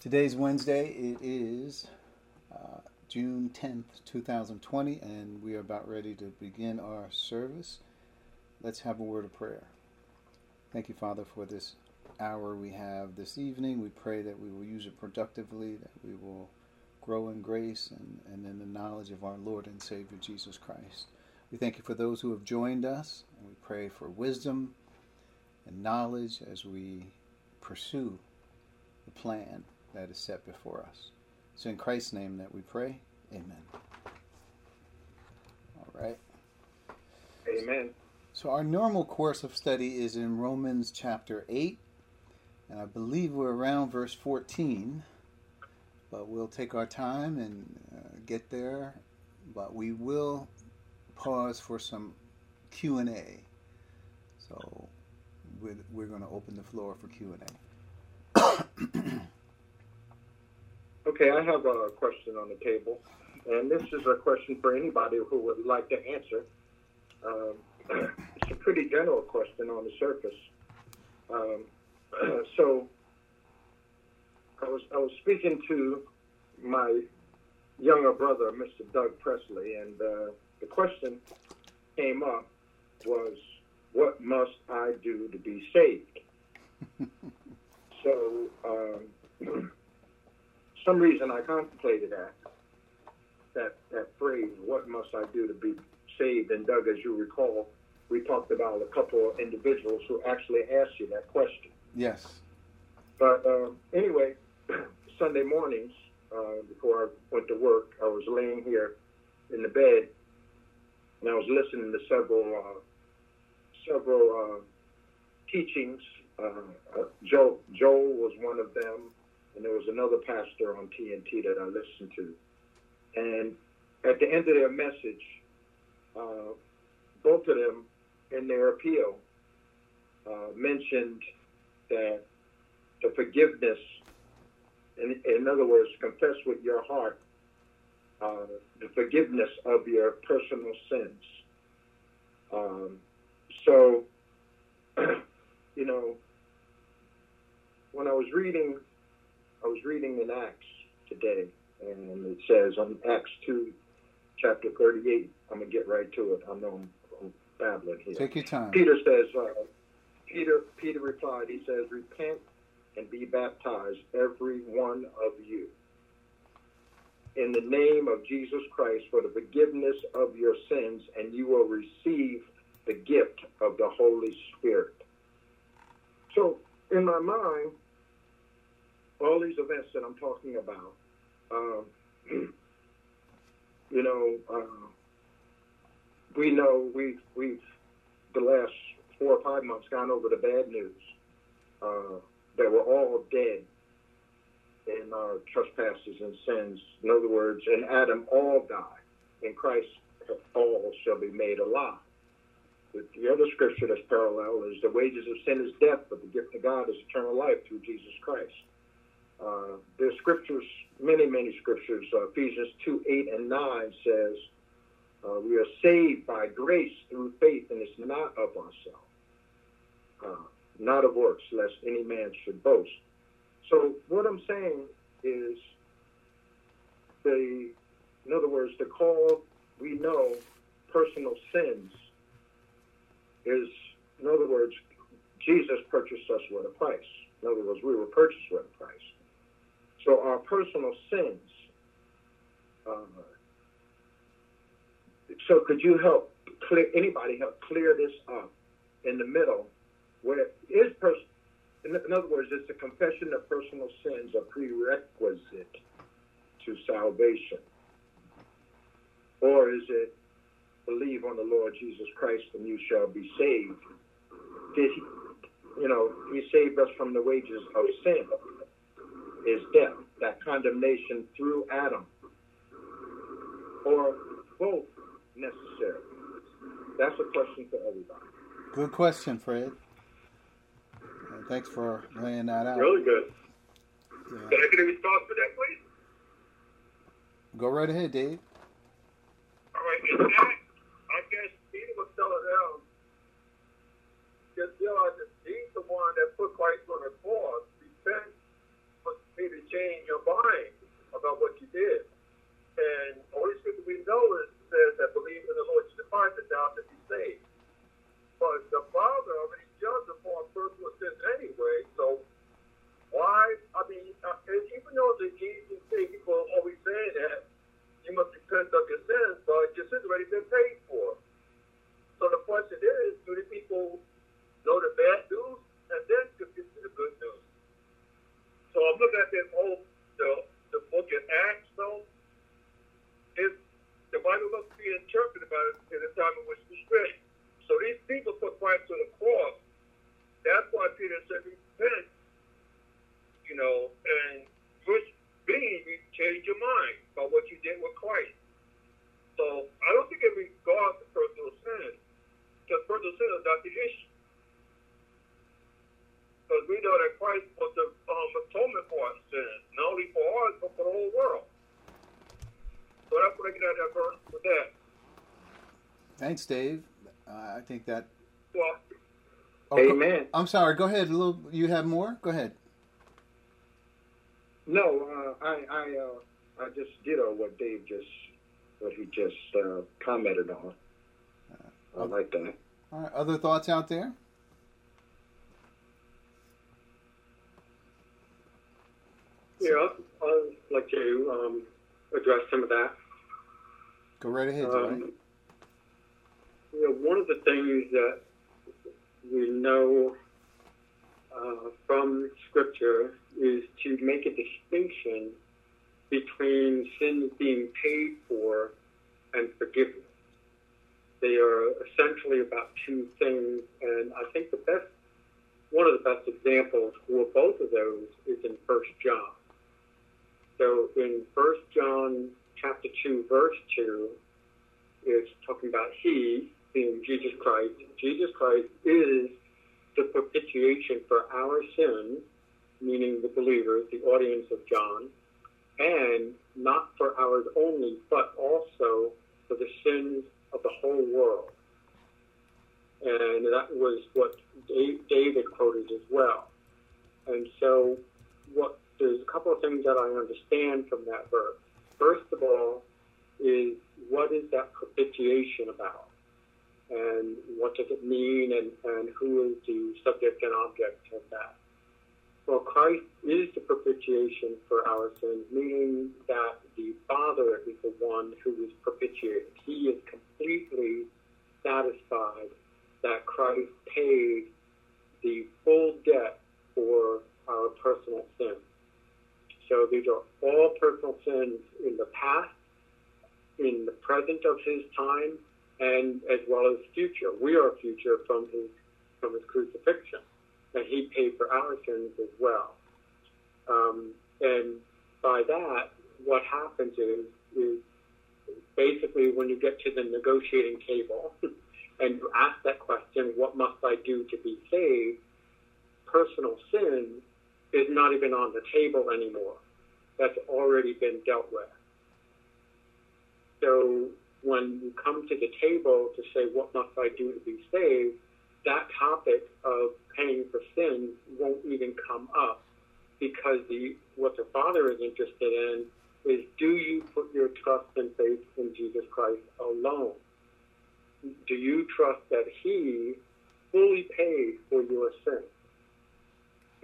Today's Wednesday. It is uh, June 10th, 2020, and we are about ready to begin our service. Let's have a word of prayer. Thank you, Father, for this hour we have this evening. We pray that we will use it productively, that we will grow in grace and, and in the knowledge of our Lord and Savior Jesus Christ. We thank you for those who have joined us, and we pray for wisdom and knowledge as we pursue the plan that is set before us. It's in Christ's name that we pray. Amen. All right. Amen. So, our normal course of study is in Romans chapter 8, and I believe we're around verse 14, but we'll take our time and uh, get there. But we will pause for some Q&A. So, we're, we're going to open the floor for Q&A. Okay, I have a question on the table, and this is a question for anybody who would like to answer. Um, it's a pretty general question on the surface. Um, so, I was I was speaking to my younger brother, Mr. Doug Presley, and uh, the question came up was, "What must I do to be saved?" so. Um, some reason I contemplated that that that phrase, "What must I do to be saved?" And Doug, as you recall, we talked about a couple of individuals who actually asked you that question. Yes. But uh, anyway, Sunday mornings uh, before I went to work, I was laying here in the bed, and I was listening to several uh, several uh, teachings. Uh, uh, Joe Joel was one of them and there was another pastor on TNT that I listened to. And at the end of their message, uh, both of them, in their appeal, uh, mentioned that the forgiveness, in, in other words, confess with your heart uh, the forgiveness of your personal sins. Um, so, you know, when I was reading I was reading in Acts today, and it says on Acts 2, chapter 38, I'm going to get right to it. I know I'm, I'm babbling here. Take your time. Peter says, uh, Peter, Peter replied, he says, Repent and be baptized, every one of you, in the name of Jesus Christ for the forgiveness of your sins, and you will receive the gift of the Holy Spirit. So, in my mind, all these events that I'm talking about, um, you know, uh, we know we've we've the last four or five months gone over the bad news uh, that we're all dead in our trespasses and sins. In other words, in Adam all die, in Christ all shall be made alive. The other scripture that's parallel is the wages of sin is death, but the gift of God is eternal life through Jesus Christ. Uh, there's scriptures, many, many scriptures. Uh, Ephesians 2 8 and 9 says, uh, We are saved by grace through faith, and it's not of ourselves, uh, not of works, lest any man should boast. So, what I'm saying is, the, in other words, the call we know personal sins is, in other words, Jesus purchased us with a price. In other words, we were purchased with a price. So our personal sins. Uh, so could you help clear anybody help clear this up in the middle where is person in, other words is the confession of personal sins a prerequisite to salvation or is it believe on the lord jesus christ and you shall be saved did he you know he saved us from the wages of sin is death, that condemnation through Adam, or both necessary? That's a question for everybody. Good question, Fred. Uh, thanks for laying that out. Really good. Yeah. Can I get a response for that, please? Go right ahead, Dave. All right, in fact, I guess Peter was telling them, just realize that he's the one that put Christ on the cross. Maybe change your mind about what you did. And Holy Spirit, we know it says that believe in the Lord Jesus Christ and thou to be saved. But the Father already judged upon personal sins anyway, so why? I mean, uh, even though the Jesus say people always say that you must repent of your sins, but your sins already been paid for. So the question is, do the people know the bad news and then to get to the good news? So I'm looking at this whole the the book in Acts though. Is the Bible must be interpreted by in the time in which we read. So these people put Christ to the cross. That's why Peter said, repent, you know, and first being, you change your mind about what you did with Christ. So I don't think it regards to personal sin, because personal sin is not the issue. Because we know that Christ was the um, atonement for our sins, not only for ours, but for the whole world. So that's what I get out of that verse with that. Thanks, Dave. Uh, I think that. Well, oh, Amen. Go, I'm sorry. Go ahead. A little. You have more. Go ahead. No, uh, I I uh, I just ditto what Dave just what he just uh, commented on. I like that. All right. Other thoughts out there? Yeah, I'd like to um, address some of that. Go right ahead, Um, you know, one of the things that we know uh, from Scripture is to make a distinction between sins being paid for and forgiveness. They are essentially about two things, and I think the best, one of the best examples for both of those is in First John. So in First John chapter two, verse two, is talking about He, being Jesus Christ. Jesus Christ is the propitiation for our sins, meaning the believers, the audience of John, and not for ours only, but also for the sins of the whole world. And that was what David quoted as well. And so, what there's a couple of things that I understand from that verse. First of all, is what is that propitiation about? And what does it mean? And, and who is the subject and object of that? Well, Christ is the propitiation for our sins, meaning that the Father is the one who is propitiated. He is completely satisfied that Christ paid the full debt for our personal sins. So these are all personal sins in the past, in the present of his time, and as well as future. We are future from his from his crucifixion, and he paid for our sins as well. Um, and by that, what happens is is basically when you get to the negotiating table and you ask that question, what must I do to be saved? Personal sin is not even on the table anymore. That's already been dealt with. So when you come to the table to say, what must I do to be saved? That topic of paying for sin won't even come up because the what the Father is interested in is do you put your trust and faith in Jesus Christ alone? Do you trust that He fully paid for your sin?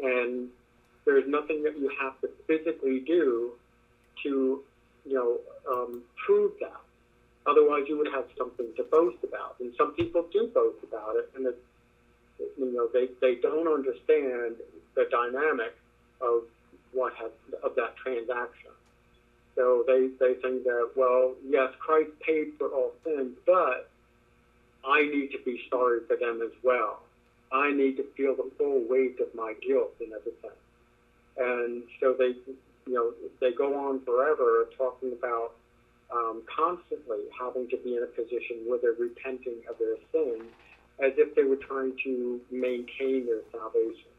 And there's nothing that you have to physically do to, you know, um, prove that. Otherwise, you would have something to boast about. And some people do boast about it, and it, you know, they, they don't understand the dynamic of what has of that transaction. So they, they think that, well, yes, Christ paid for all sins, but I need to be sorry for them as well. I need to feel the full weight of my guilt and everything. And so they, you know, they go on forever talking about um, constantly having to be in a position where they're repenting of their sin as if they were trying to maintain their salvation.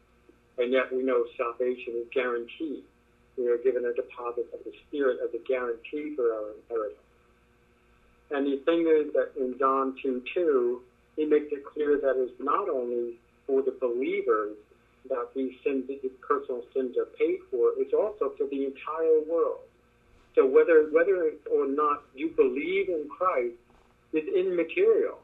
And yet we know salvation is guaranteed. We are given a deposit of the Spirit as a guarantee for our inheritance. And the thing is that in John 2 2, he makes it clear that it's not only for the believers that these sins, these personal sins are paid for, it's also for the entire world. So whether whether or not you believe in Christ is immaterial.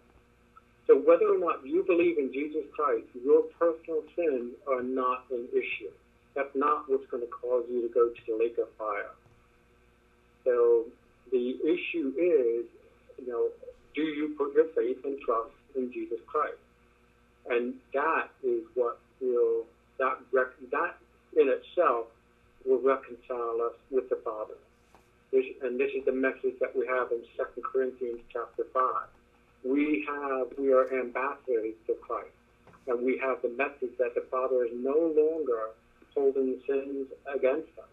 So whether or not you believe in Jesus Christ, your personal sins are not an issue. That's not what's going to cause you to go to the lake of fire. So the issue is, you know, do you put your faith and trust in Jesus Christ? And that is what will that rec- that in itself will reconcile us with the Father. This, and this is the message that we have in Second Corinthians chapter five. We have we are ambassadors to Christ, and we have the message that the Father is no longer holding sins against us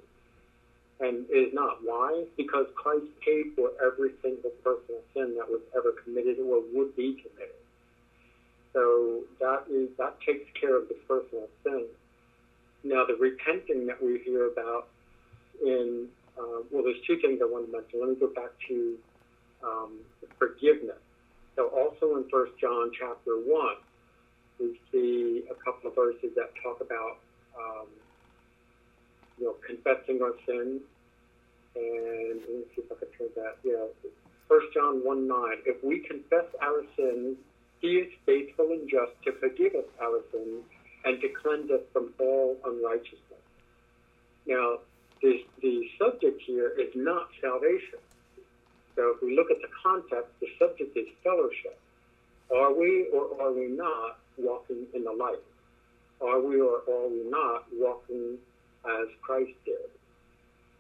and is not. Why? Because Christ paid for every single personal sin that was ever committed or would be committed. So that is that takes care of the personal sin. Now the repenting that we hear about in uh, well, there's two things I want to mention. Let me go back to um, forgiveness. So also in First John chapter one, we see a couple of verses that talk about um, you know confessing our sins. And let me see if I can turn that. Yeah, First John one nine. If we confess our sins, he is faithful and just to forgive us our sins and to cleanse us from all unrighteousness. Now, the, the subject here is not salvation. So if we look at the context, the subject is fellowship. Are we or are we not walking in the light? Are we or are we not walking as Christ did?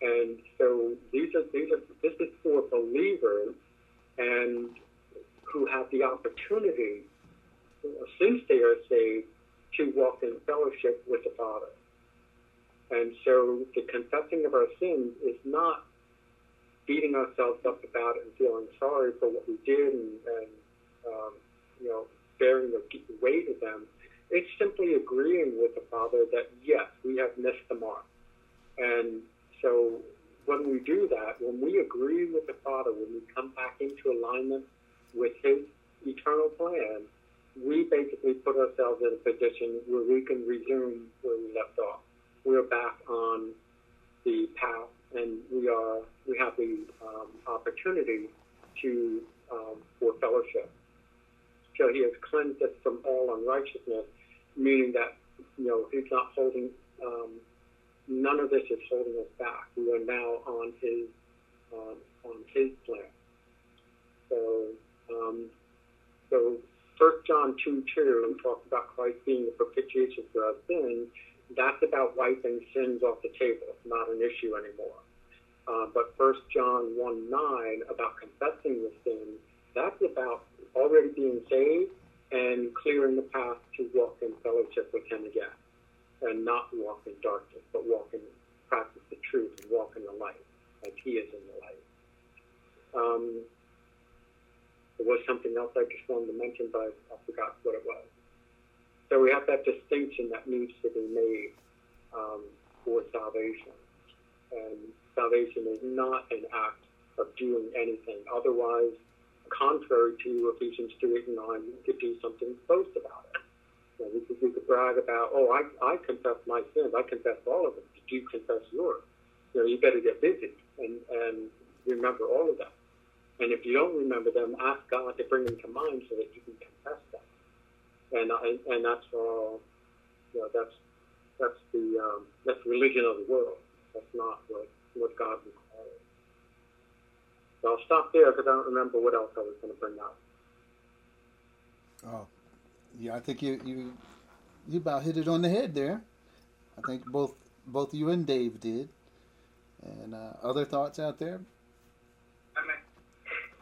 And so these are these are this is for believers and who have the opportunity, since they are saved, to walk in fellowship with the Father. And so the confessing of our sins is not beating ourselves up about it and feeling sorry for what we did and, and um, you know, bearing the weight of them. It's simply agreeing with the Father that, yes, we have missed the mark. And so when we do that, when we agree with the Father, when we come back into alignment with His eternal plan, we basically put ourselves in a position where we can resume where we left off. We're back on the path, and we are we have the um, opportunity to um, for fellowship. So He has cleansed us from all unrighteousness, meaning that you know He's not holding. Um, none of this is holding us back. We are now on His um, on His plan. So um, so First John 2 2 talks about Christ being the propitiation for our sins. That's about wiping sins off the table. It's not an issue anymore. Uh, but First John 1 9 about confessing the sin, that's about already being saved and clearing the path to walk in fellowship with Him again. And not walk in darkness, but walk in practice the truth and walk in the light, like He is in the light. Um, there was something else I just wanted to mention, but I, forgot what it was. So we have that distinction that needs to be made um, for salvation. And salvation is not an act of doing anything. Otherwise, contrary to Ephesians 2 8 and 9, we could do something boast about it. You know, we, could, we could brag about, oh, I, I confess my sins. I confess all of them. Did you confess yours? You know, you better get busy and, and remember all of them. And if you don't remember them, ask God to bring them to mind so that you can confess them. And and, and that's all. You know, that's that's the um, that's religion of the world. That's not what what God requires. So I'll stop there because I don't remember what else I was going to bring up. Oh, yeah, I think you you you about hit it on the head there. I think both both you and Dave did. And uh, other thoughts out there?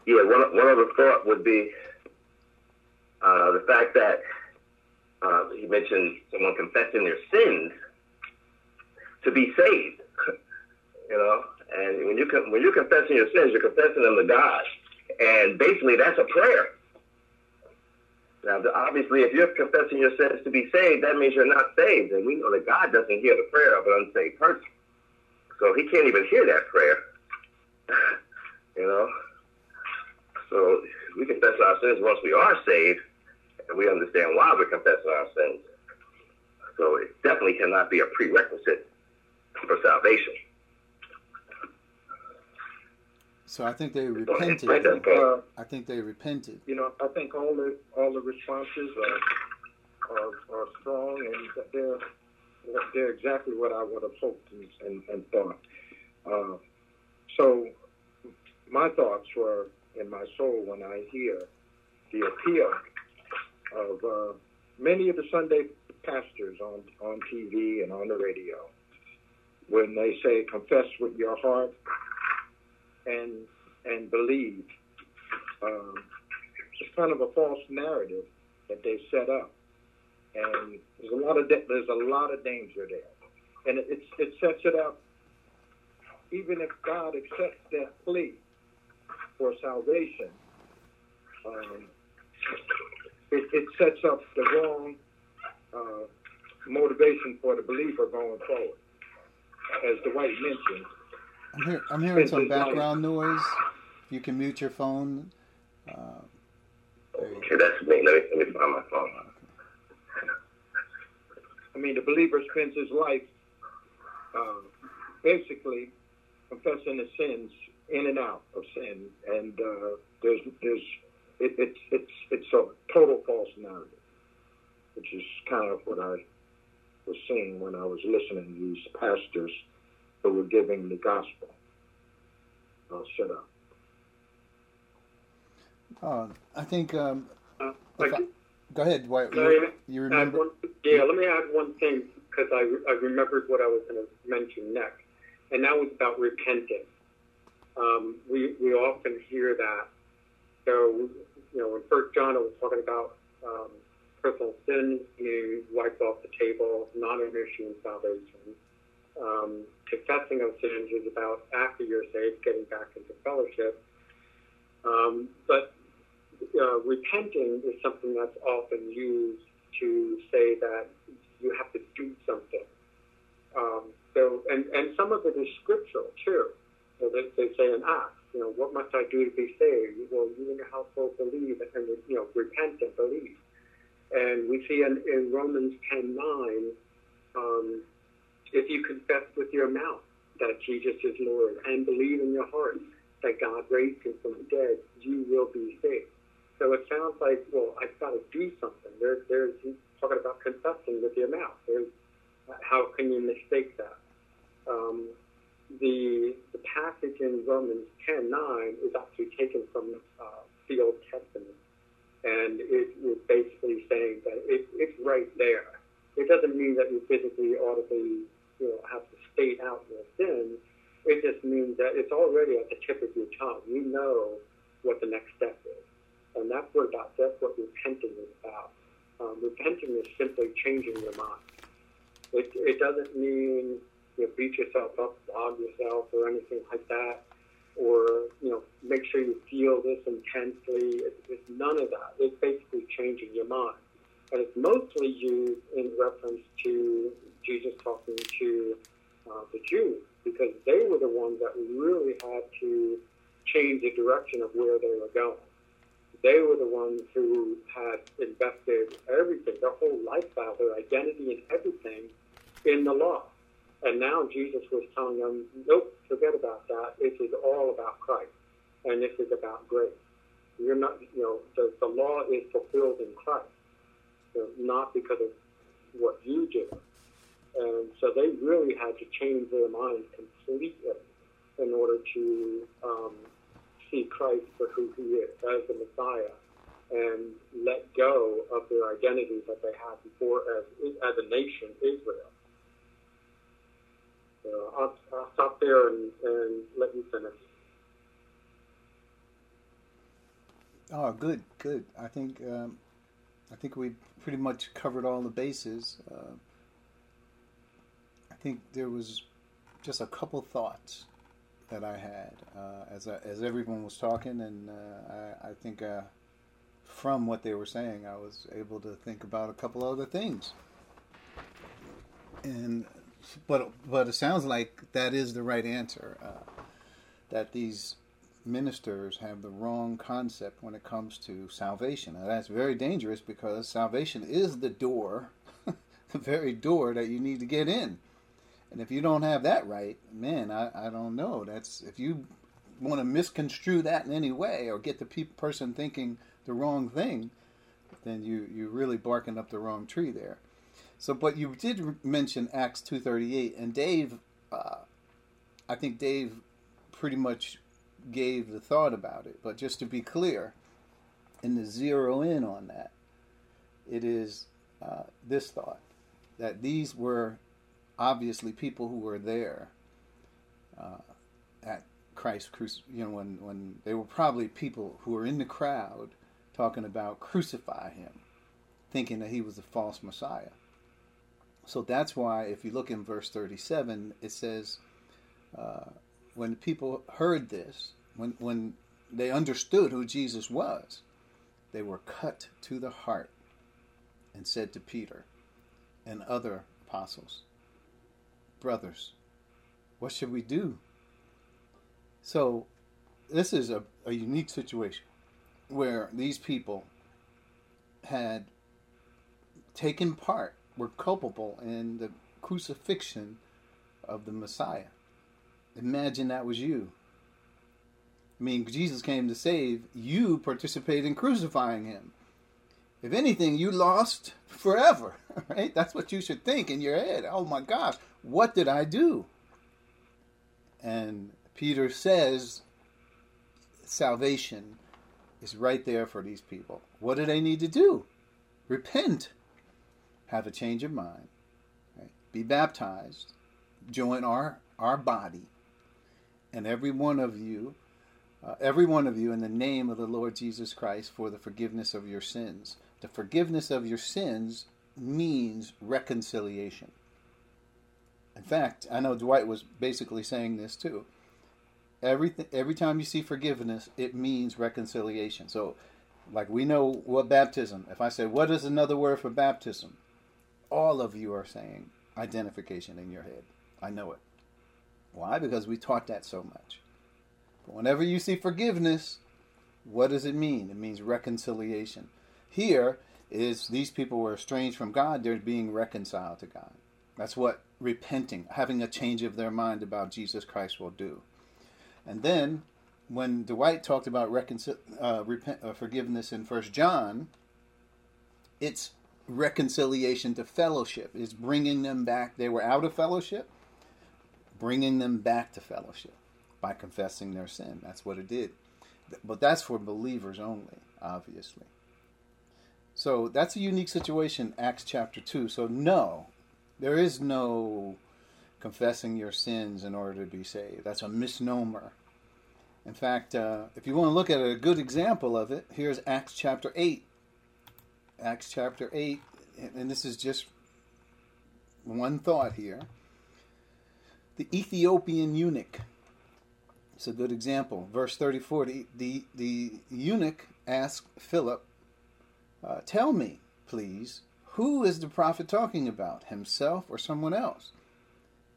Yeah, one one other thought would be uh, the fact that uh, he mentioned someone confessing their sins to be saved. you know, and when you when you're confessing your sins, you're confessing them to God, and basically that's a prayer. Now, obviously, if you're confessing your sins to be saved, that means you're not saved, and we know that God doesn't hear the prayer of an unsaved person, so He can't even hear that prayer. you know. So we confess our sins once we are saved, and we understand why we're confessing our sins. So it definitely cannot be a prerequisite for salvation. So I think they Go repented. break. Uh, I think they repented. you know, I think all the all the responses are are, are strong and they're they're exactly what I would have hoped and, and, and thought. Uh, so my thoughts were in my soul when I hear the appeal of uh, many of the Sunday pastors on on TV and on the radio when they say confess with your heart and and believe. Um, it's kind of a false narrative that they set up, and there's a lot of da- there's a lot of danger there, and it it's, it sets it up. Even if God accepts that plea for salvation, um, it, it sets up the wrong uh, motivation for the believer going forward. As Dwight mentioned, I'm, hear, I'm hearing some It's like- background noise. If you can mute your phone. Uh, Okay, that's me. Let me, let me find my phone. I mean, the believer spends his life uh, basically confessing his sins in and out of sin, and uh, there's there's it, it's it's it's a total false narrative, which is kind of what I was seeing when I was listening to these pastors who were giving the gospel. I'll shut up. Uh, I think. Um, Uh, I- go ahead, Dwight. You, you remember? one, yeah, let me add one thing because I, I remembered what I was going to mention next, and that was about repenting. Um, we, we often hear that. So, you know, in First John, was talking about um, personal sins being wiped off the table, not an issue in salvation. Um, confessing of sins is about after you're saved, getting back into fellowship. Um, but uh, repenting is something that's often used to say that you have to do something. Um, so, and, and some of it is scriptural too. So they, they say in Acts, you know, what must I do to be saved? Well, you and your household believe and, you know, repent and believe. And we see in, in Romans 10 9, um, if you confess with your mouth that Jesus is Lord and believe in your heart that God raised him from the dead, you will be saved. So it sounds like, well, I've got to do something. There, there's talking about confessing with your mouth. There's, how can you mistake that? Um, the, the passage in Romans 10 9 is actually taken from uh, the Old Testament. And it is basically saying that it, it's right there. It doesn't mean that you physically audibly you know, have to state out your sin. It just means that it's already at the tip of your tongue. You know what the next step is. And that's what about that's what repenting is about. Um, repenting is simply changing your mind. It, it doesn't mean you know, beat yourself up, flog yourself, or anything like that, or you know, make sure you feel this intensely. It, it's none of that. It's basically changing your mind, and it's mostly used in reference to Jesus talking to uh, the Jews because they were the ones that really had to change the direction of where they were going they were the ones who had invested everything, their whole lifestyle, their identity, and everything in the law. And now Jesus was telling them, nope, forget about that. This is all about Christ, and this is about grace. You're not, you know, the, the law is fulfilled in Christ, so not because of what you do. And so they really had to change their minds completely in order to um, see Christ for who he is as the Messiah and let go of their identity that they had before as, as a nation, Israel. I'll, I'll stop there and, and let you finish. Oh, good, good. I think um, I think we pretty much covered all the bases. Uh, I think there was just a couple thoughts that I had uh, as I, as everyone was talking, and uh, I, I think uh, from what they were saying, I was able to think about a couple other things. And but but it sounds like that is the right answer. Uh, that these ministers have the wrong concept when it comes to salvation. That's very dangerous because salvation is the door the very door that you need to get in. And if you don't have that right, man, I, I don't know. That's if you want to misconstrue that in any way or get the pe- person thinking the wrong thing, then you you're really barking up the wrong tree there. So, but you did mention Acts two thirty eight, and Dave, uh, I think Dave pretty much gave the thought about it. But just to be clear, and to zero in on that, it is uh, this thought that these were obviously people who were there uh, at Christ, you know, when, when they were probably people who were in the crowd talking about crucify him, thinking that he was a false Messiah. So that's why, if you look in verse 37, it says, uh, when people heard this, when, when they understood who Jesus was, they were cut to the heart and said to Peter and other apostles, Brothers, what should we do? So, this is a, a unique situation where these people had taken part, were culpable in the crucifixion of the Messiah. Imagine that was you. I mean, Jesus came to save, you participate in crucifying him. If anything, you lost forever, right? That's what you should think in your head. Oh my gosh, what did I do? And Peter says salvation is right there for these people. What do they need to do? Repent, have a change of mind, right? be baptized, join our, our body, and every one of you, uh, every one of you in the name of the Lord Jesus Christ for the forgiveness of your sins. The forgiveness of your sins means reconciliation. In fact, I know Dwight was basically saying this too. Everything, every time you see forgiveness, it means reconciliation. So, like we know what baptism. If I say, "What is another word for baptism?" All of you are saying identification in your head. I know it. Why? Because we taught that so much. But whenever you see forgiveness, what does it mean? It means reconciliation. Here is these people were estranged from God, they're being reconciled to God. That's what repenting, having a change of their mind about Jesus Christ will do. And then when Dwight talked about reconcil- uh, repent, uh, forgiveness in First John, it's reconciliation to fellowship. is bringing them back. They were out of fellowship, bringing them back to fellowship by confessing their sin. That's what it did. But that's for believers only, obviously. So that's a unique situation, Acts chapter 2. So, no, there is no confessing your sins in order to be saved. That's a misnomer. In fact, uh, if you want to look at a good example of it, here's Acts chapter 8. Acts chapter 8, and this is just one thought here. The Ethiopian eunuch. It's a good example. Verse 34 the, the, the eunuch asked Philip, uh, Tell me, please, who is the prophet talking about, himself or someone else?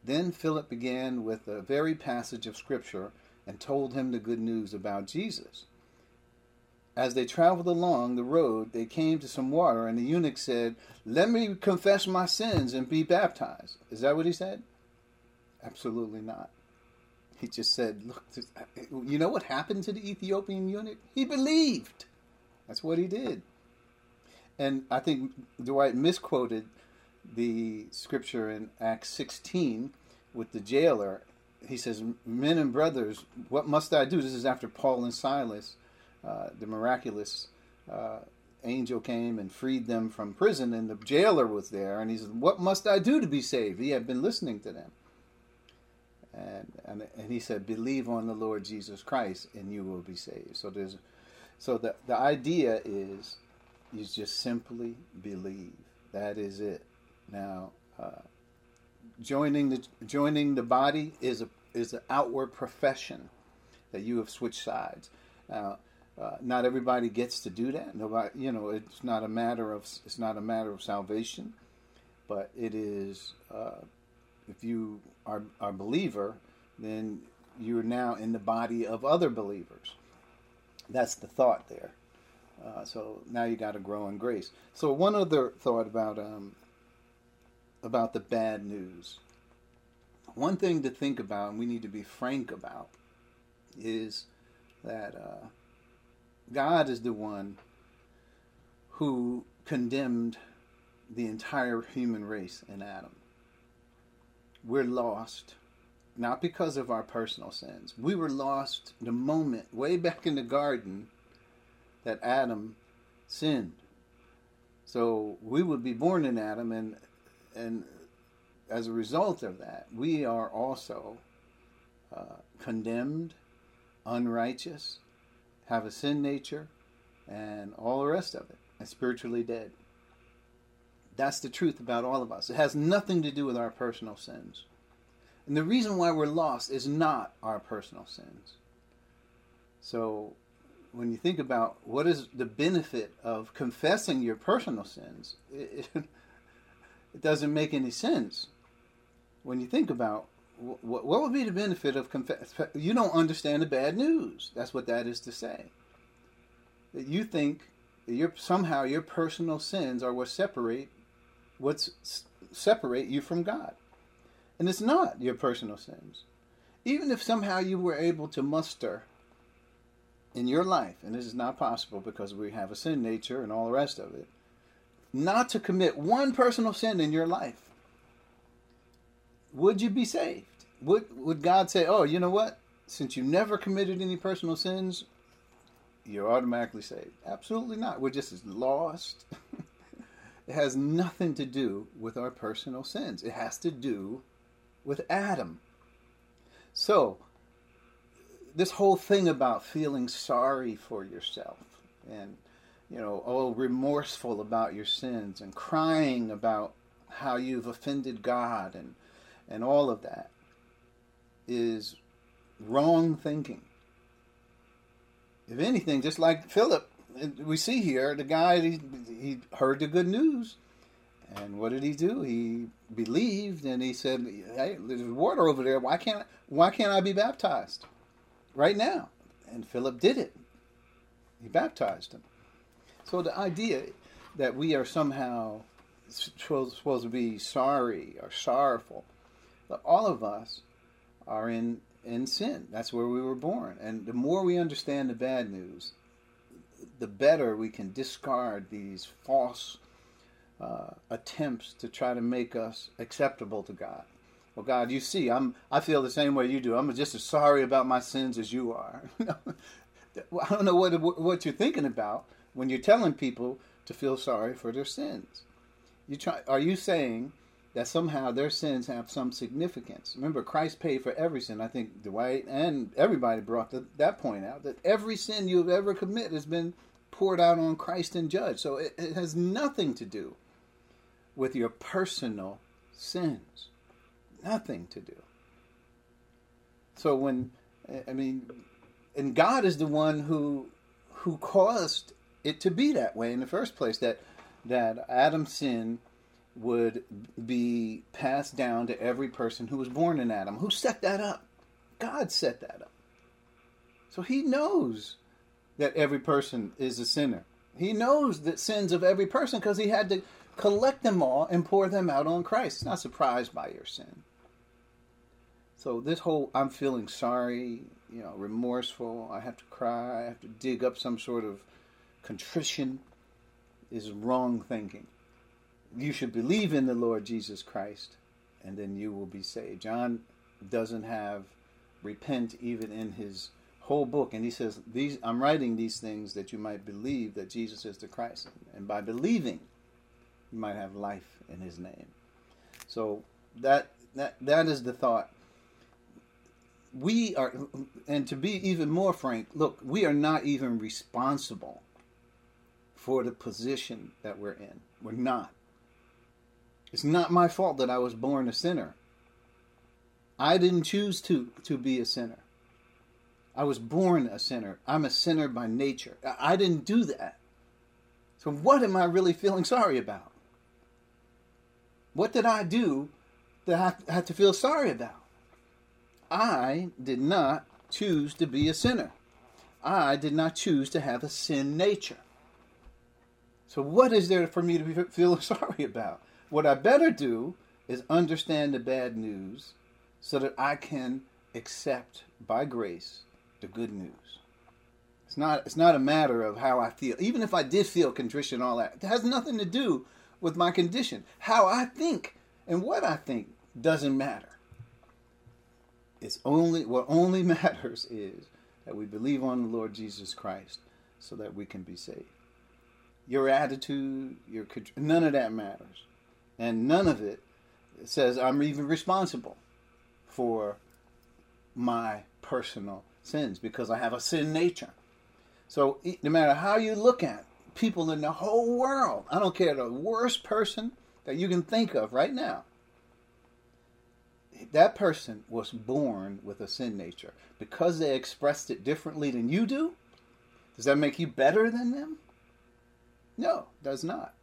Then Philip began with a very passage of Scripture and told him the good news about Jesus. As they traveled along the road, they came to some water, and the eunuch said, Let me confess my sins and be baptized. Is that what he said? Absolutely not. He just said, Look, you know what happened to the Ethiopian eunuch? He believed. That's what he did. And I think Dwight misquoted the scripture in Acts 16 with the jailer. He says, Men and brothers, what must I do? This is after Paul and Silas, uh, the miraculous uh, angel came and freed them from prison, and the jailer was there. And he said, What must I do to be saved? He had been listening to them. And, and, and he said, Believe on the Lord Jesus Christ, and you will be saved. So there's so the, the idea is you just simply believe. That is it. Now, uh, joining the joining the body is a is an outward profession that you have switched sides. Now, uh, not everybody gets to do that. Nobody, you know, it's not a matter of it's not a matter of salvation, but it is. Uh, if you are a believer, then you're now in the body of other believers. That's the thought there. Uh, so now you got to grow in grace. So one other thought about um, about the bad news. One thing to think about, and we need to be frank about, is that uh, God is the one who condemned the entire human race in Adam. We're lost, not because of our personal sins. We were lost the moment, way back in the garden, that Adam sinned. So we would be born in Adam, and and as a result of that, we are also uh, condemned, unrighteous, have a sin nature, and all the rest of it, and spiritually dead. That's the truth about all of us. It has nothing to do with our personal sins. And the reason why we're lost is not our personal sins. So when you think about what is the benefit of confessing your personal sins, it, it, doesn't make any sense. When you think about what, what would be the benefit of confess, you don't understand the bad news. That's what that is to say. That you think that somehow your personal sins are what separate what's separate you from God. And it's not your personal sins. Even if somehow you were able to muster in your life, and this is not possible because we have a sin nature and all the rest of it, not to commit one personal sin in your life, would you be saved? Would, would God say, oh, you know what? Since you never committed any personal sins, you're automatically saved? Absolutely not. We're just as lost. it has nothing to do with our personal sins, it has to do with Adam. So, this whole thing about feeling sorry for yourself and you know oh remorseful about your sins and crying about how you've offended God and and all of that is wrong thinking if anything just like Philip we see here the guy he, he heard the good news and what did he do he believed and he said hey there's water over there why can't why can't I be baptized right now. And Philip did it. He baptized him. So the idea that we are somehow supposed to be sorry or sorrowful, but all of us are in, in sin. That's where we were born. And the more we understand the bad news, the better we can discard these false uh, attempts to try to make us acceptable to God. Well, God, you see, I'm I feel the same way you do. I'm just as sorry about my sins as you are. I don't know what what you're thinking about when you're telling people to feel sorry for their sins. You try are you saying that somehow their sins have some significance? Remember, Christ paid for every sin. I think Dwight and everybody brought the, that point out that every sin you've ever committed has been poured out on Christ and judged. So it, it has nothing to do with your personal sins nothing to do. So when I mean, and God is the one who who caused it to be that way in the first place. That that Adam's sin would be passed down to every person who was born in Adam. Who set that up? God set that up. So He knows that every person is a sinner. He knows the sins of every person because He had to collect them all and pour them out on Christ. He's not surprised by your sin. So this whole I'm feeling sorry, you know, remorseful, I have to cry, I have to dig up some sort of contrition is wrong thinking. You should believe in the Lord Jesus Christ and then you will be saved. John doesn't have repent even in his whole book and he says these I'm writing these things that you might believe that Jesus is the Christ and by believing you might have life in his name. So that that that is the thought we are, and to be even more frank, look, we are not even responsible for the position that we're in. We're not. It's not my fault that I was born a sinner. I didn't choose to, to be a sinner. I was born a sinner. I'm a sinner by nature. I didn't do that. So, what am I really feeling sorry about? What did I do that I have to feel sorry about? I did not choose to be a sinner. I did not choose to have a sin nature. So, what is there for me to feel sorry about? What I better do is understand the bad news so that I can accept by grace the good news. It's not it's not a matter of how I feel. Even if I did feel contrition all that, it has nothing to do with my condition. How I think and what I think doesn't matter. It's only what only matters is that we believe on the Lord Jesus Christ so that we can be saved. Your attitude, your none of that matters. And none of it says I'm even responsible for my personal sins because I have a sin nature. So no matter how you look at people in the whole world, I don't care the worst person that you can think of right now. That person was born with a sin nature. Because they expressed it differently than you do, does that make you better than them? No, does not.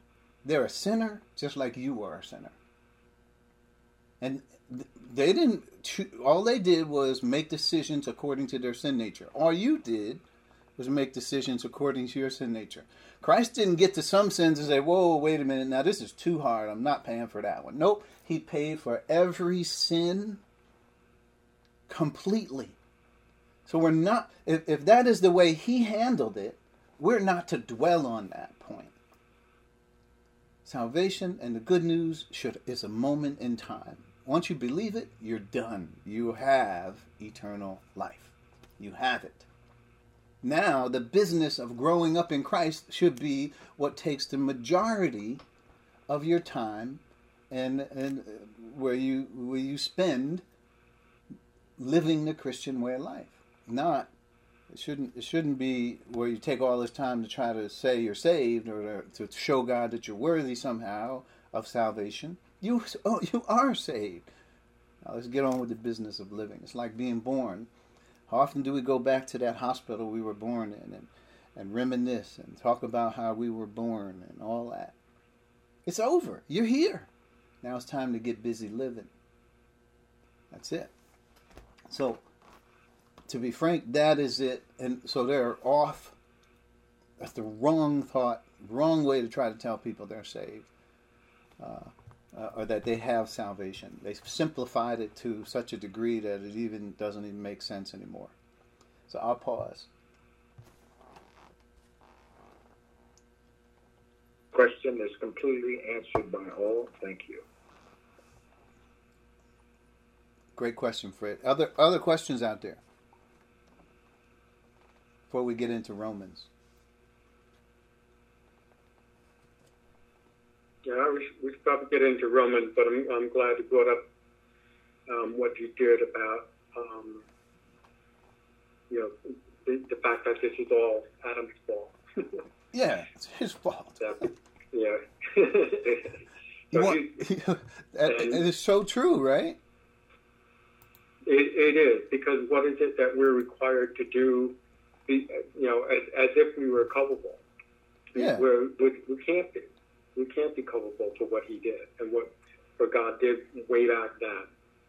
They're a sinner just like you are a sinner. And they didn't, all they did was make decisions according to their sin nature. All you did was make decisions according to your sin nature. Christ didn't get to some sins and say, whoa, wait a minute, now this is too hard. I'm not paying for that one. Nope, he paid for every sin completely. So we're not, if, if that is the way he handled it, we're not to dwell on that point. Salvation and the good news should is a moment in time. Once you believe it, you're done. You have eternal life. You have it. Now, the business of growing up in Christ should be what takes the majority of your time and, and where you where you spend living the Christian way of life. Not it shouldn't it shouldn't be where you take all this time to try to say you're saved or to, show God that you're worthy somehow of salvation. You oh, you are saved. Now let's get on with the business of living. It's like being born. How often do we go back to that hospital we were born in and, and reminisce and talk about how we were born and all that? It's over. You're here. Now it's time to get busy living. That's it. So, to be frank, that is it. And so they're off. That's the wrong thought, wrong way to try to tell people they're saved. Uh, uh, or that they have salvation. They've simplified it to such a degree that it even doesn't even make sense anymore. So I'll pause. Question is completely answered by all. Thank you. Great question, Fred. Other other questions out there before we get into Romans. Yeah, we should, we should probably get into Romans, but I'm, I'm glad you brought up um, what you did about, um, you know, the, the, fact that this is all Adam's fault. yeah, it's his fault. Yeah. yeah. so it is so true, right? It, it is because what is it that we're required to do? You know, as, as if we were culpable. Yeah. We're, we, we can't be we can't be culpable for what he did and what what God did way back then.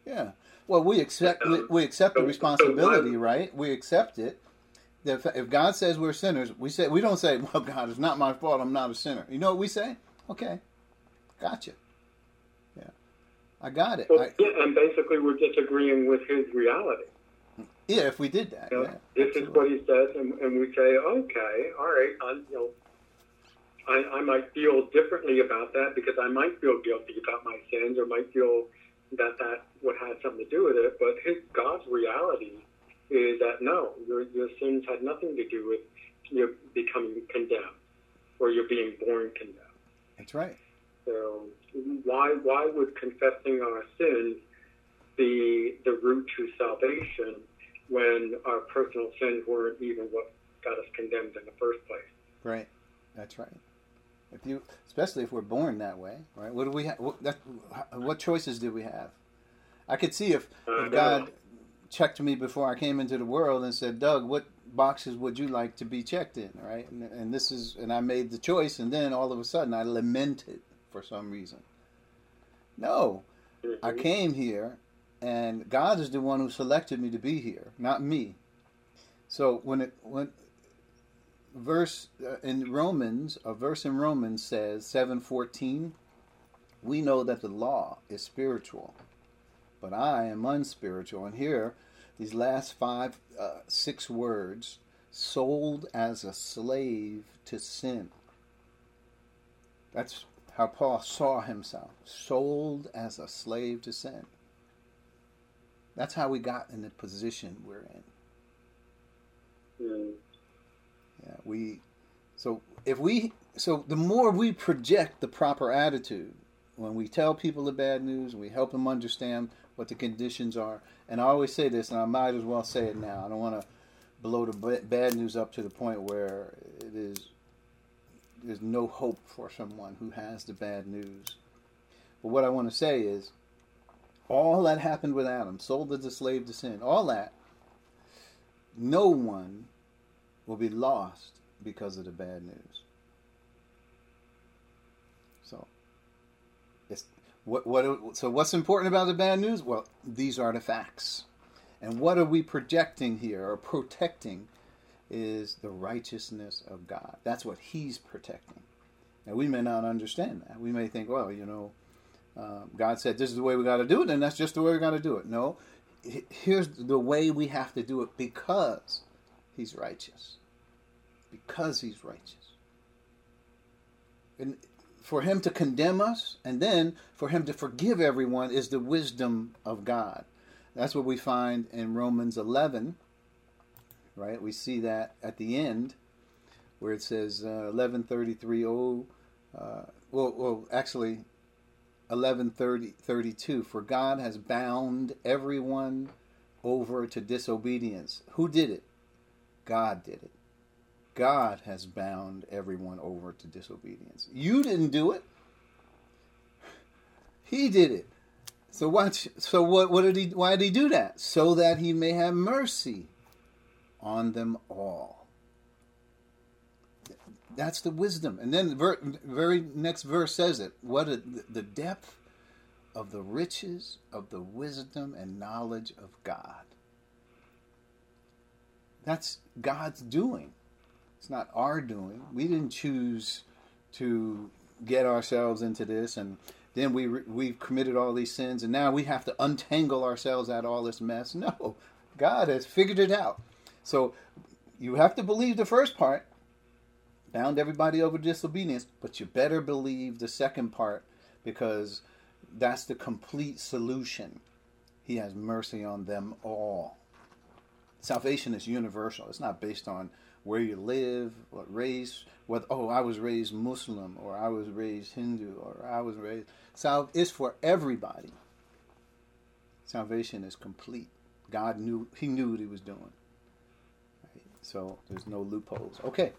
Yeah. Well, we accept um, we, we, accept the responsibility, so right? We accept it. If, if God says we're sinners, we say we don't say, "Well, God, it's not my fault. I'm not a sinner." You know what we say? Okay, gotcha. Yeah, I got it. Well, I, yeah, and basically we're disagreeing with His reality. Yeah, if we did that, you know, yeah, this absolutely. is what He says, and, and we say, "Okay, all right, I'm, you know." I, I might feel differently about that because I might feel guilty about my sins or might feel that that would have something to do with it. But his, God's reality is that no, your, your sins had nothing to do with you becoming condemned or you're being born condemned. That's right. So why why would confessing our sins be the route to salvation when our personal sins weren't even what got us condemned in the first place? Right. That's right. If you, especially if we're born that way, right? What do we have? What, that, what choices do we have? I could see if, if God checked me before I came into the world and said, "Doug, what boxes would you like to be checked in?" Right? And, and this is, and I made the choice, and then all of a sudden I lamented for some reason. No, I mm-hmm. came here, and God is the one who selected me to be here, not me. So when it when verse uh, in Romans, a verse in Romans says 7:14, We know that the law is spiritual, but I am unspiritual. And here, these last five, uh, six words sold as a slave to sin. That's how Paul saw himself sold as a slave to sin. That's how we got in the position we're in. Mm. Yeah, we so if we so the more we project the proper attitude when we tell people the bad news, we help them understand what the conditions are. And I always say this, and I might as well say it now. I don't want to blow the bad news up to the point where it is there's no hope for someone who has the bad news. But what I want to say is all that happened with Adam, sold as a slave to sin, all that, no one will be lost because of the bad news. So, it's what what so what's important about the bad news? Well, these are the facts. And what are we projecting here or protecting is the righteousness of God. That's what He's protecting. Now, we may not understand that. We may think, well, you know, uh, God said this is the way we got to do it, and that's just the way we got to do it. No, here's the way we have to do it because He's righteous. Because He's righteous. And for Him to condemn us and then for Him to forgive everyone is the wisdom of God. That's what we find in Romans 11 right? We see that at the end where it says uh, 1133 oh uh, well, well actually 1132 for God has bound everyone over to disobedience. Who did it? God did it. God has bound everyone over to disobedience. You didn't do it. He did it. So watch. So what? What did he? Why did he do that? So that he may have mercy on them all. That's the wisdom. And then the very next verse says it. What a, the depth of the riches of the wisdom and knowledge of God. That's God's doing. It's not our doing. We didn't choose to get ourselves into this and then we we've committed all these sins and now we have to untangle ourselves out of all this mess. No. God has figured it out. So you have to believe the first part, bound everybody over disobedience, but you better believe the second part because that's the complete solution. He has mercy on them all. Salvation is universal. It's not based on where you live, what race, what oh I was raised Muslim or I was raised Hindu or I was raised Sal is for everybody. Salvation is complete. God knew he knew what he was doing. So there's no loopholes. Okay.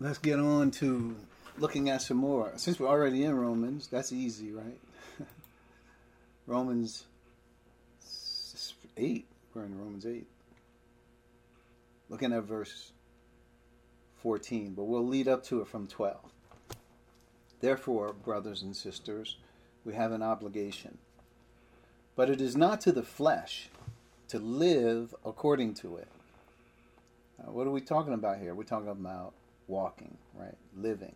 Let's get on to looking at some more. Since we're already in Romans, that's easy, right? Romans 8. We're in Romans 8. Looking at verse 14, but we'll lead up to it from 12. Therefore, brothers and sisters, we have an obligation. But it is not to the flesh to live according to it. What are we talking about here? We're talking about walking, right? Living.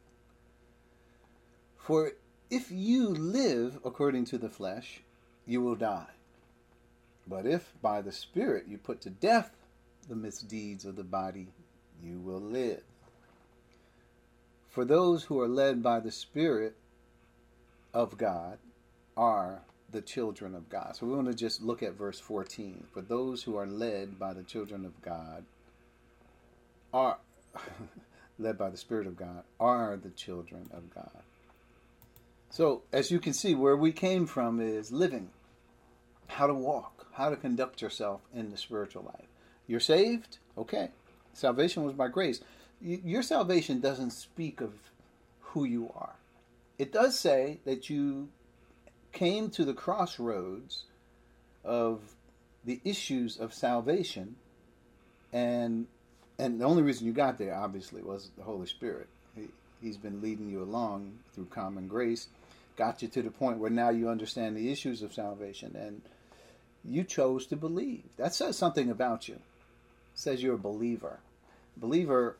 For if you live according to the flesh, you will die. But if by the Spirit you put to death the misdeeds of the body, you will live. For those who are led by the Spirit of God are the children of God. So we want to just look at verse 14. For those who are led by the children of God are led by the Spirit of God are the children of God. So, as you can see, where we came from is living, how to walk, how to conduct yourself in the spiritual life. You're saved? Okay. Salvation was by grace. Your salvation doesn't speak of who you are. It does say that you came to the crossroads of the issues of salvation and and the only reason you got there obviously was the holy spirit he, he's been leading you along through common grace got you to the point where now you understand the issues of salvation and you chose to believe that says something about you it says you're a believer believer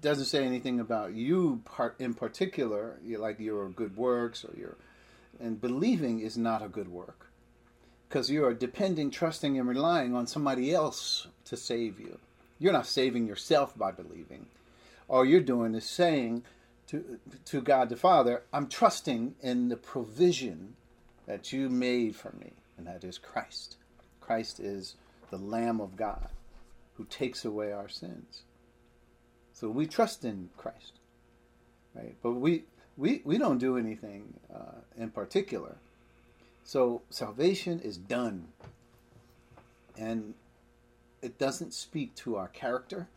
doesn't say anything about you part in particular, like your good works or your. And believing is not a good work because you are depending, trusting, and relying on somebody else to save you. You're not saving yourself by believing. All you're doing is saying to, to God the Father, I'm trusting in the provision that you made for me, and that is Christ. Christ is the Lamb of God who takes away our sins. So we trust in Christ, right? But we we, we don't do anything uh, in particular. So salvation is done, and it doesn't speak to our character.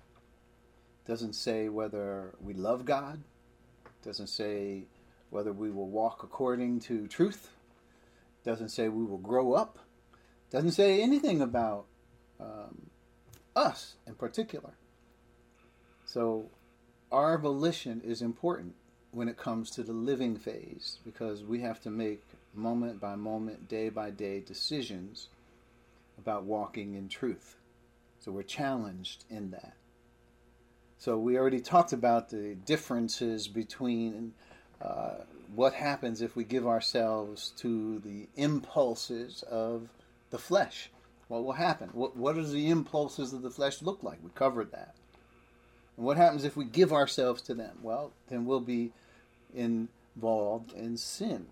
Doesn't say whether we love God. Doesn't say whether we will walk according to truth. Doesn't say we will grow up. Doesn't say anything about um, us in particular. So our volition is important when it comes to the living phase because we have to make moment by moment, day by day decisions about walking in truth. So we're challenged in that. So we already talked about the differences between uh, what happens if we give ourselves to the impulses of the flesh. What will happen? What, what does the impulses of the flesh look like? We covered that. And what happens if we give ourselves to them? Well, then we'll be involved in sin.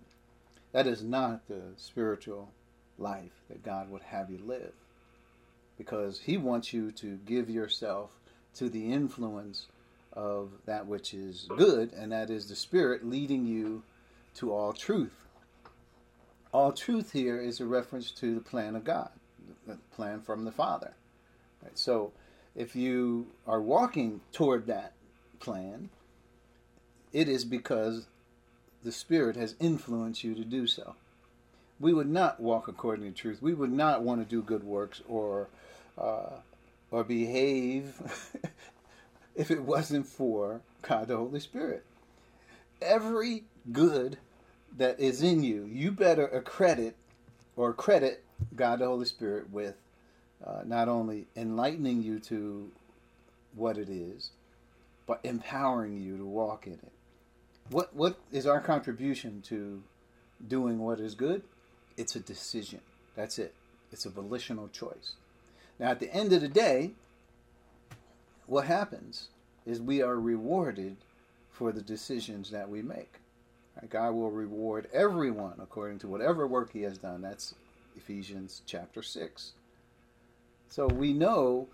That is not the spiritual life that God would have you live. Because He wants you to give yourself to the influence of that which is good, and that is the Spirit leading you to all truth. All truth here is a reference to the plan of God, the plan from the Father. Right? So, if you are walking toward that plan, it is because the Spirit has influenced you to do so. We would not walk according to truth. We would not want to do good works or uh, or behave if it wasn't for God the Holy Spirit. Every good that is in you, you better accredit or credit God the Holy Spirit with uh, not only enlightening you to what it is, but empowering you to walk in it. What what is our contribution to doing what is good? It's a decision. That's it. It's a volitional choice. Now, at the end of the day, what happens is we are rewarded for the decisions that we make. God will reward everyone according to whatever work he has done. That's Ephesians chapter 6. So we know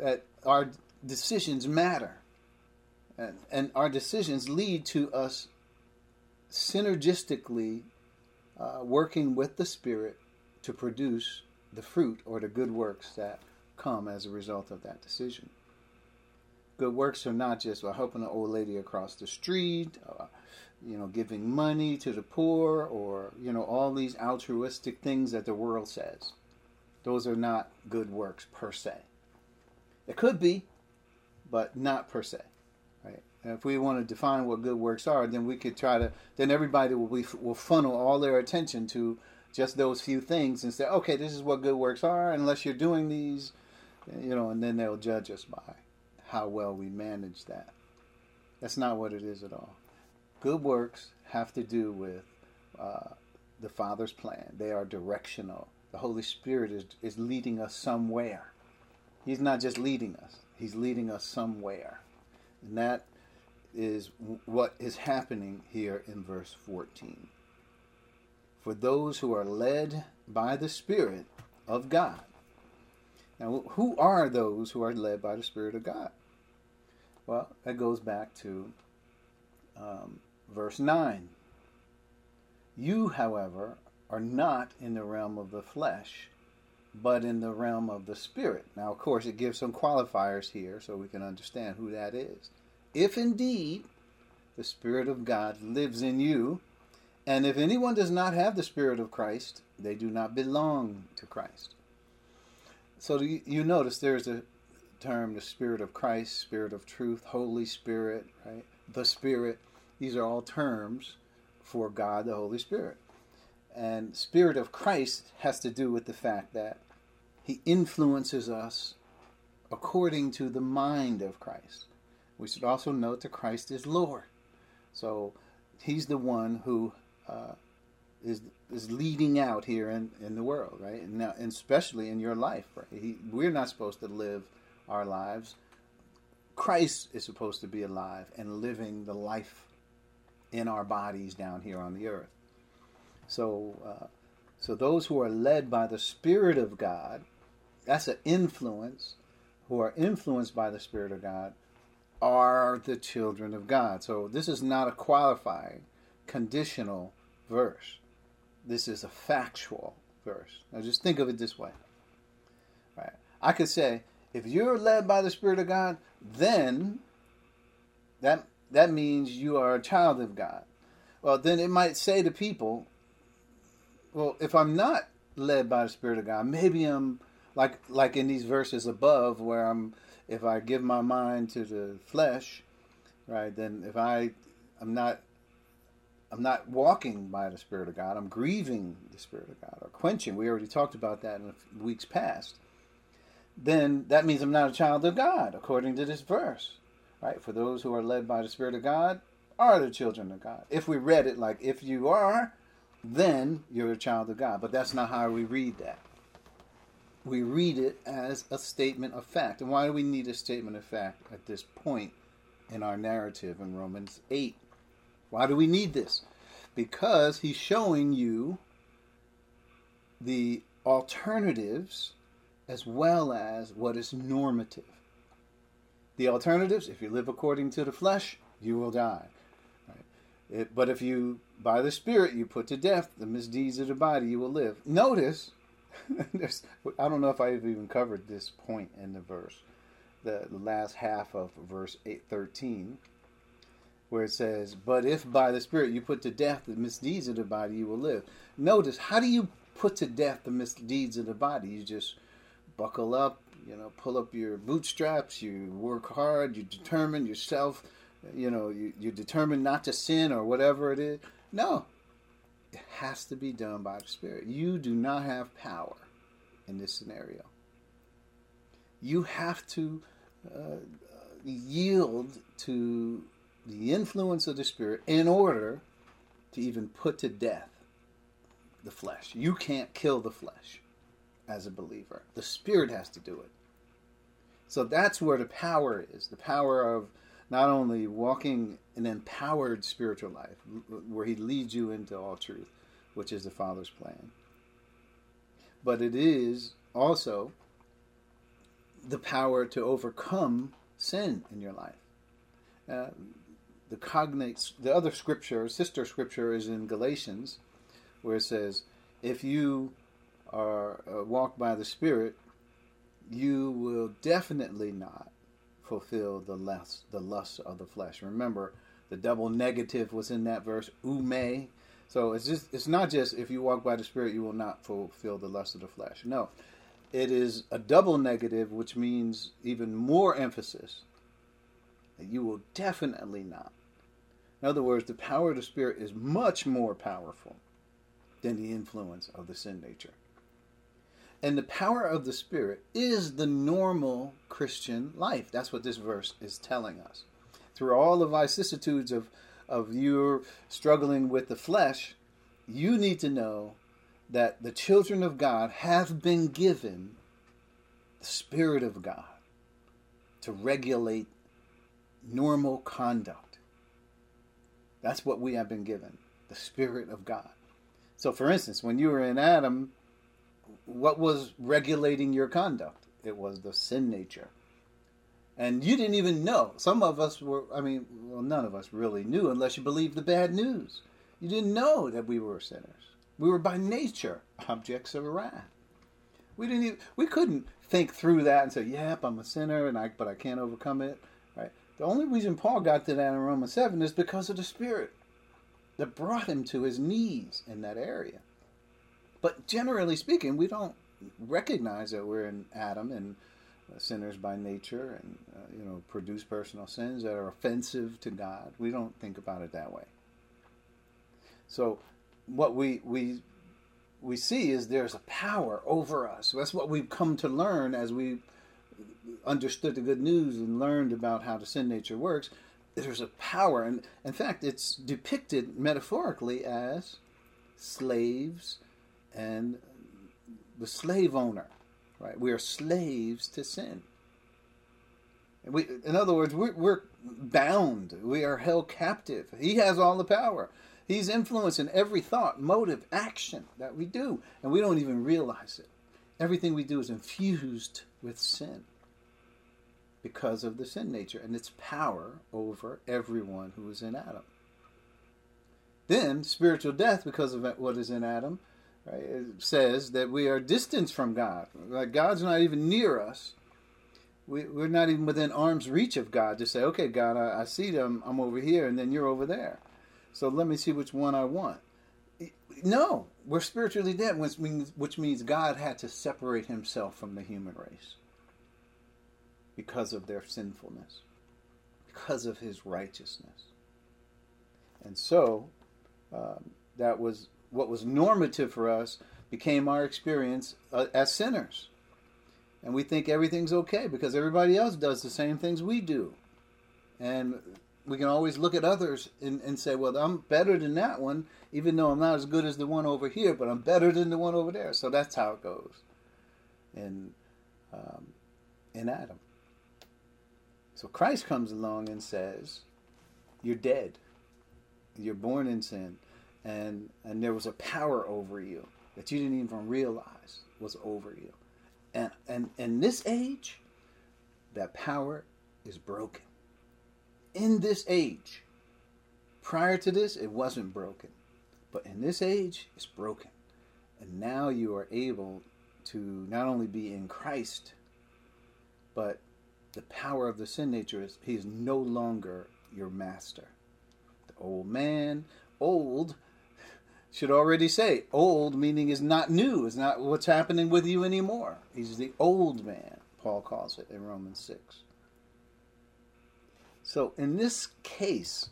that our decisions matter. And, and our decisions lead to us synergistically uh, working with the Spirit to produce the fruit or the good works that come as a result of that decision. Good works are not just well, helping an old lady across the street, uh, you know, giving money to the poor, or you know, all these altruistic things that the world says. Those are not good works per se. It could be, but not per se. Right? If we want to define what good works are, then we could try to. Then everybody will be, will funnel all their attention to just those few things and say, okay, this is what good works are. Unless you're doing these, you know, and then they'll judge us by how well we manage that. That's not what it is at all. Good works have to do with uh, the Father's plan. They are directional. The Holy Spirit is, is leading us somewhere. He's not just leading us, He's leading us somewhere. And that is what is happening here in verse 14. For those who are led by the Spirit of God. Now, who are those who are led by the Spirit of God? Well, that goes back to um, verse 9. You, however, are not in the realm of the flesh, but in the realm of the Spirit. Now, of course, it gives some qualifiers here so we can understand who that is. If indeed the Spirit of God lives in you, and if anyone does not have the Spirit of Christ, they do not belong to Christ. So you notice there's a term, the Spirit of Christ, Spirit of Truth, Holy Spirit, right? The Spirit. These are all terms for God, the Holy Spirit. And Spirit of Christ has to do with the fact that He influences us according to the mind of Christ we should also note that Christ is Lord. So he's the one who uh, is is leading out here in, in the world, right? And now, and especially in your life, right? He, we're not supposed to live our lives. Christ is supposed to be alive and living the life in our bodies down here on the earth. So, uh, so those who are led by the Spirit of God, that's an influence. Who are influenced by the Spirit of God are the children of God. So this is not a qualifying, conditional verse. This is a factual verse. Now just think of it this way. Right? I could say, if you're led by the Spirit of God, then that that means you are a child of God. Well, then it might say to people, well, if I'm not led by the Spirit of God, maybe I'm like like in these verses above where I'm if I give my mind to the flesh, right, then if I I'm not I'm not walking by the Spirit of God, I'm grieving the Spirit of God or quenching. We already talked about that in weeks past. Then that means I'm not a child of God, according to this verse. Right? For those who are led by the Spirit of God are the children of God. If we read it like if you are, then you're a child of God. But that's not how we read that we read it as a statement of fact. And why do we need a statement of fact at this point in our narrative in Romans 8? Why do we need this? Because he's showing you the alternatives as well as what is normative. The alternatives, if you live according to the flesh, you will die. Right? It, but if you, by the Spirit, you put to death the misdeeds of the body, you will live. Notice I don't know if I've even covered this point in the verse, the, the last half of verse 8, 13, where it says, But if by the Spirit you put to death the misdeeds of the body, you will live. Notice, how do you put to death the misdeeds of the body? You just buckle up, you know, pull up your bootstraps, you work hard, you determine yourself, you know, you, you determine not to sin or whatever it is. No, it has to be done by the Spirit. You do not have power in this scenario. You have to uh, yield to the influence of the Spirit in order to even put to death the flesh. You can't kill the flesh as a believer, the Spirit has to do it. So that's where the power is the power of not only walking an empowered spiritual life where he leads you into all truth, which is the Father's plan, but it is also the power to overcome sin in your life. Uh, the cognates, the other scripture, sister scripture, is in Galatians, where it says, "If you are uh, walk by the Spirit, you will definitely not fulfill the lust, the lust of the flesh. Remember, the double negative was in that verse, ume. So it's just it's not just if you walk by the Spirit, you will not fulfill the lust of the flesh. No, it is a double negative, which means even more emphasis. That you will definitely not. In other words, the power of the Spirit is much more powerful than the influence of the sin nature. And the power of the Spirit is the normal Christian life. That's what this verse is telling us. Through all the vicissitudes of, of your struggling with the flesh, you need to know that the children of God have been given the Spirit of God to regulate normal conduct. That's what we have been given the Spirit of God. So, for instance, when you were in Adam, what was regulating your conduct? It was the sin nature. And you didn't even know. Some of us were, I mean, well, none of us really knew unless you believed the bad news. You didn't know that we were sinners. We were by nature objects of wrath. We didn't even, we couldn't think through that and say, "Yep, I'm a sinner, and I but I can't overcome it." The only reason Paul got to that in Romans seven is because of the Spirit that brought him to his knees in that area. But generally speaking, we don't recognize that we're in Adam and uh, sinners by nature and uh, you know produce personal sins that are offensive to God. We don't think about it that way. So what we we we see is there's a power over us. That's what we've come to learn as we understood the good news and learned about how the sin nature works, there's a power. And in fact, it's depicted metaphorically as slaves and the slave owner. Right? We are slaves to sin. We, in other words, we're, we're bound. We are held captive. He has all the power. He's influencing every thought, motive, action that we do, and we don't even realize it. Everything we do is infused with sin because of the sin nature and its power over everyone who is in Adam. Then, spiritual death, because of what is in Adam, right, says that we are distanced from God. Like God's not even near us. We, we're not even within arm's reach of God to say, okay, God, I, I see them, I'm over here, and then you're over there. So let me see which one I want. No, we're spiritually dead, which means, which means God had to separate himself from the human race because of their sinfulness, because of his righteousness. And so, um, that was what was normative for us became our experience uh, as sinners. And we think everything's okay because everybody else does the same things we do. And we can always look at others and, and say, well, I'm better than that one, even though I'm not as good as the one over here, but I'm better than the one over there. So that's how it goes in, um, in Adam. So Christ comes along and says, You're dead. You're born in sin. And, and there was a power over you that you didn't even realize was over you. And, and in this age, that power is broken in this age. Prior to this, it wasn't broken. But in this age, it's broken. And now you are able to not only be in Christ, but the power of the sin nature is he is no longer your master. The old man, old should already say old meaning is not new, is not what's happening with you anymore. He's the old man, Paul calls it in Romans 6. So in this case,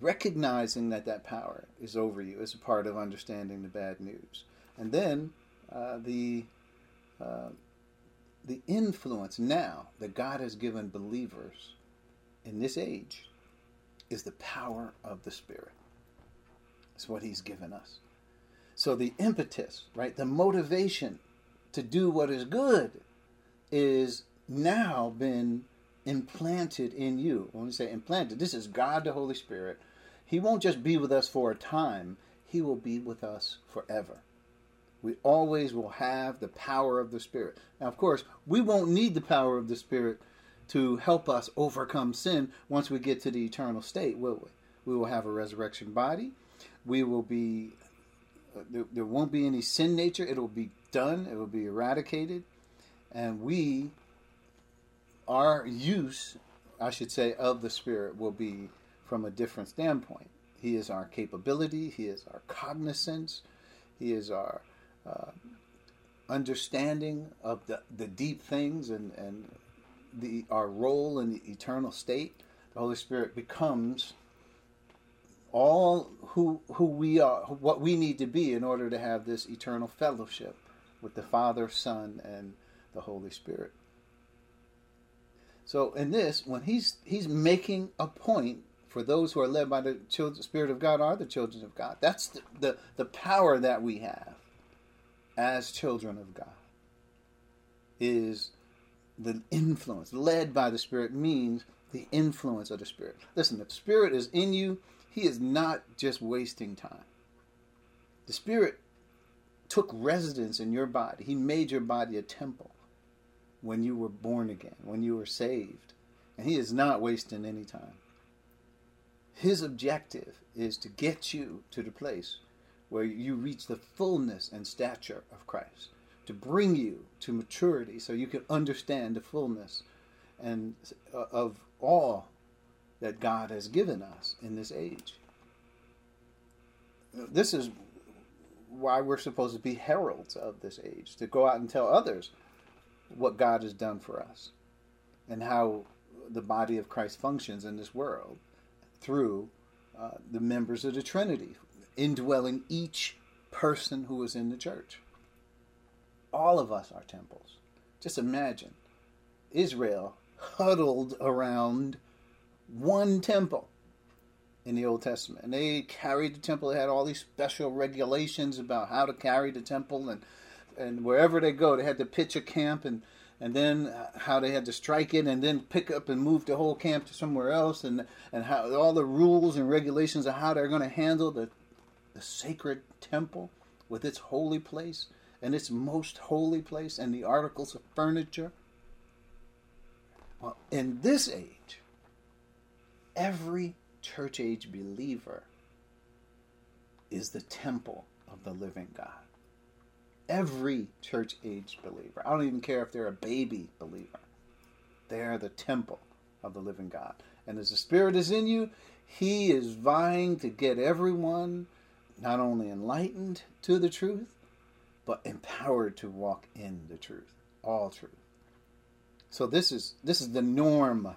recognizing that that power is over you is a part of understanding the bad news. And then uh, the uh, the influence now that God has given believers in this age is the power of the Spirit. It's what He's given us. So the impetus, right, the motivation to do what is good is now been implanted in you. When we say implanted, this is God the Holy Spirit. He won't just be with us for a time, He will be with us forever. We always will have the power of the Spirit. Now, of course, we won't need the power of the Spirit to help us overcome sin once we get to the eternal state, will we? We will have a resurrection body. We will be, uh, there, there won't be any sin nature. It will be done, it will be eradicated. And we our use, I should say, of the Spirit will be from a different standpoint. He is our capability, He is our cognizance, He is our uh, understanding of the, the deep things and, and the, our role in the eternal state. The Holy Spirit becomes all who, who we are, what we need to be in order to have this eternal fellowship with the Father, Son, and the Holy Spirit. So in this, when he's he's making a point for those who are led by the children, Spirit of God are the children of God. That's the, the, the power that we have as children of God. Is the influence led by the Spirit means the influence of the Spirit. Listen, if Spirit is in you, He is not just wasting time. The Spirit took residence in your body. He made your body a temple when you were born again, when you were saved. And He is not wasting any time. His objective is to get you to the place where you reach the fullness and stature of Christ, to bring you to maturity so you can understand the fullness and uh, of all that God has given us in this age. This is why we're supposed to be heralds of this age, to go out and tell others what God has done for us and how the body of Christ functions in this world through uh, the members of the Trinity, indwelling each person who is in the church. All of us are temples. Just imagine Israel huddled around one temple in the Old Testament. And they carried the temple. They had all these special regulations about how to carry the temple, and and wherever they go, they had to pitch a camp, and and then how they had to strike it, and then pick up and move the whole camp to somewhere else, and and how all the rules and regulations of how they're going to handle the the sacred temple with its holy place and its most holy place and the articles of furniture. Well, in this age, every church age believer is the temple of the living God. Every church age believer. I don't even care if they're a baby believer. They're the temple of the living God. And as the Spirit is in you, He is vying to get everyone not only enlightened to the truth, but empowered to walk in the truth, all truth. So this is this is the norm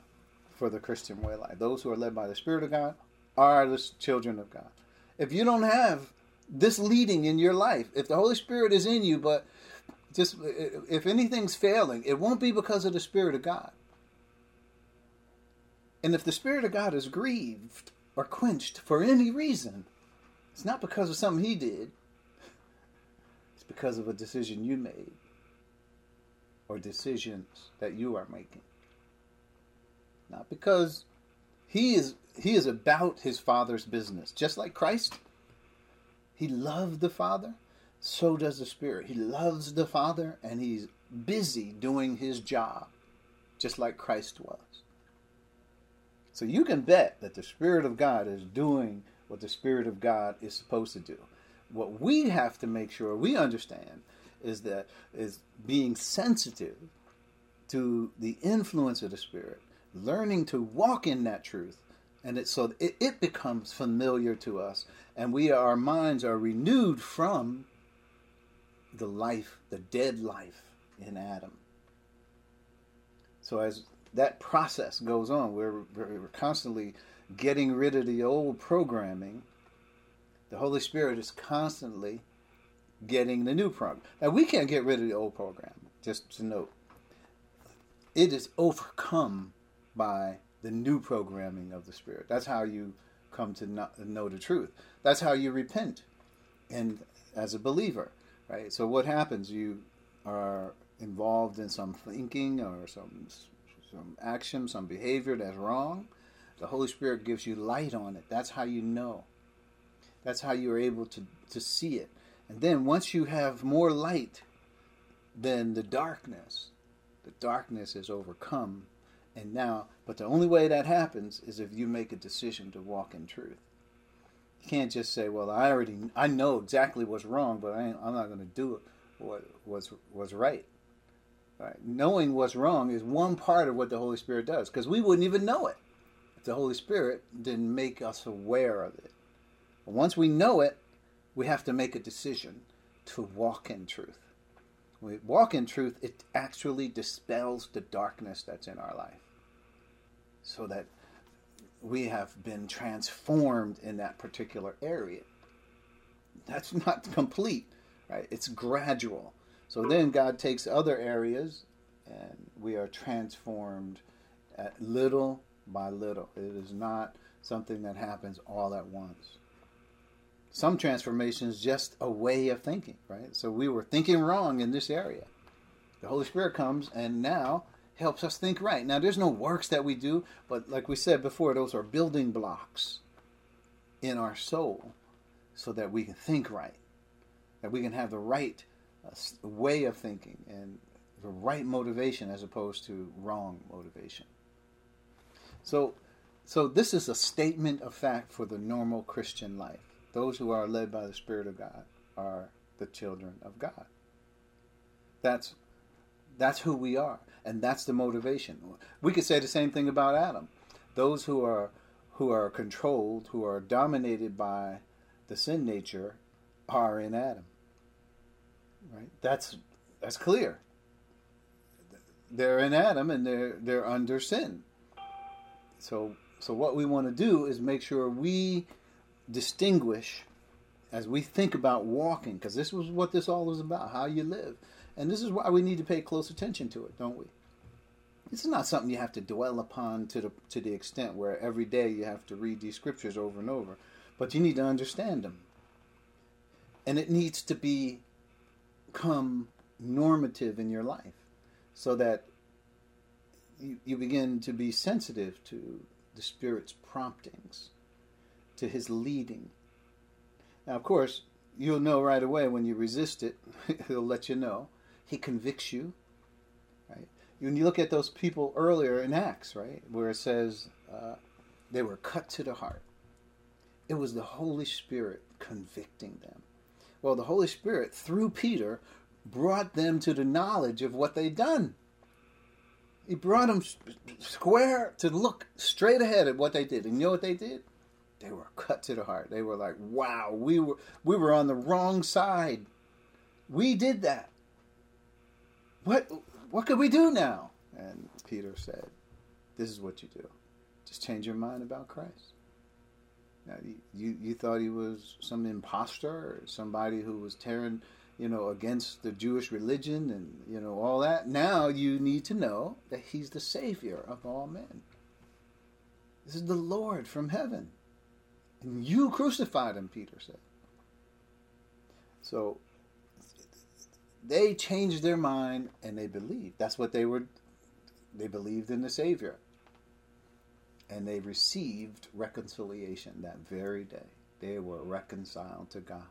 for the Christian way of life. Those who are led by the Spirit of God are the children of God. If you don't have this leading in your life, if the Holy Spirit is in you, but just if anything's failing, it won't be because of the Spirit of God. And if the Spirit of God is grieved or quenched for any reason, it's not because of something He did, it's because of a decision you made or decisions that you are making. Not because he is he is about his father's business, just like Christ. He loved the Father, so does the Spirit. He loves the Father and he's busy doing his job, just like Christ was. So you can bet that the Spirit of God is doing what the Spirit of God is supposed to do. What we have to make sure we understand is that is being sensitive to the influence of the Spirit, learning to walk in that truth, and it so it, it becomes familiar to us, and we our minds are renewed from the life, the dead life in Adam. So as that process goes on, we're, we're constantly getting rid of the old programming, the Holy Spirit is constantly getting the new program. Now, we can't get rid of the old program, just to note. It is overcome by the new programming of the Spirit. That's how you come to know the truth. That's how you repent and as a believer, right? So what happens? You are involved in some thinking or some some action, some behavior that's wrong the Holy Spirit gives you light on it. That's how you know. That's how you're able to, to see it. And then once you have more light than the darkness, the darkness is overcome. And now, but the only way that happens is if you make a decision to walk in truth. You can't just say, "Well, I already, I know exactly what's wrong, but I am not going to do it what was was right." right. Knowing what's wrong is one part of what the Holy Spirit does, because we wouldn't even know it the Holy Spirit didn't make us aware of it. Once we know it, we have to make a decision to walk in truth. When we walk in truth, it actually dispels the darkness that's in our life. So that we have been transformed in that particular area. That's not complete, right? It's gradual. So then God takes other areas and we are transformed at little by little. It is not something that happens all at once. Some transformation is just a way of thinking, right? So we were thinking wrong in this area. The Holy Spirit comes and now helps us think right. Now, there's no works that we do, but like we said before, those are building blocks in our soul so that we can think right, that we can have the right uh, way of thinking and the right motivation as opposed to wrong motivation. So, so this is a statement of fact for the normal Christian life. Those who are led by the Spirit of God are the children of God. That's that's who we are, and that's the motivation. We could say the same thing about Adam. Those who are who are controlled, who are dominated by the sin nature, are in Adam. Right? That's that's clear. They're in Adam, and they're they're under sin. So, so what we want to do is make sure we distinguish as we think about walking, because this was what this all is about, how you live. And this is why we need to pay close attention to it, don't we? It's not something you have to dwell upon to the to the extent where every day you have to read these scriptures over and over, but you need to understand them. And it needs to be become normative in your life so that you, you begin to be sensitive to the Spirit's promptings, to His leading. Now, of course, you'll know right away when you resist it, He'll let you know. He convicts you. Right? When you look at those people earlier in Acts, right, where it says uh, they were cut to the heart, it was the Holy Spirit convicting them. Well, the Holy Spirit, through Peter, brought them to the knowledge of what they'd done. He brought them square to look straight ahead at what they did. And you know what they did? They were cut to the heart. They were like, "Wow, we were we were on the wrong side. We did that. What what could we do now?" And Peter said, "This is what you do. Just change your mind about Christ." Now, you you thought he was some impostor or somebody who was tearing you know, against the Jewish religion and, you know, all that. Now you need to know that he's the Savior of all men. This is the Lord from heaven. And you crucified him, Peter said. So they changed their mind and they believed. That's what they were, they believed in the Savior. And they received reconciliation that very day. They were reconciled to God.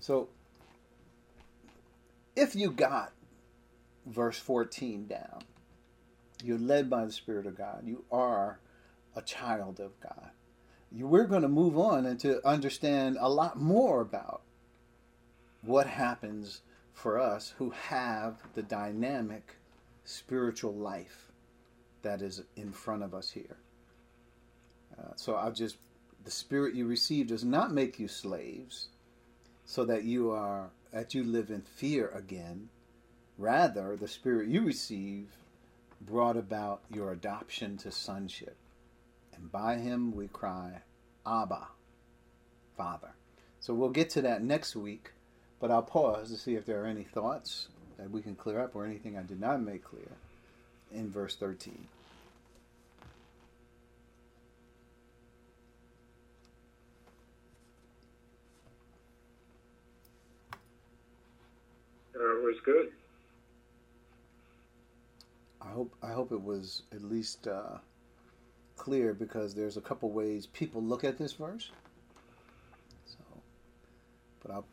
So if you got verse 14 down, you're led by the Spirit of God. You are a child of God. You, we're going to move on and to understand a lot more about what happens for us who have the dynamic spiritual life that is in front of us here. Uh, so I'll just, the spirit you receive does not make you slaves so that you are that you live in fear again. Rather, the Spirit you receive brought about your adoption to sonship. And by him we cry, Abba, Father. So we'll get to that next week, but I'll pause to see if there are any thoughts that we can clear up or anything I did not make clear in verse 13. Uh, was good. I hope I hope it was at least uh, clear because there's a couple ways people look at this verse. So, but I'll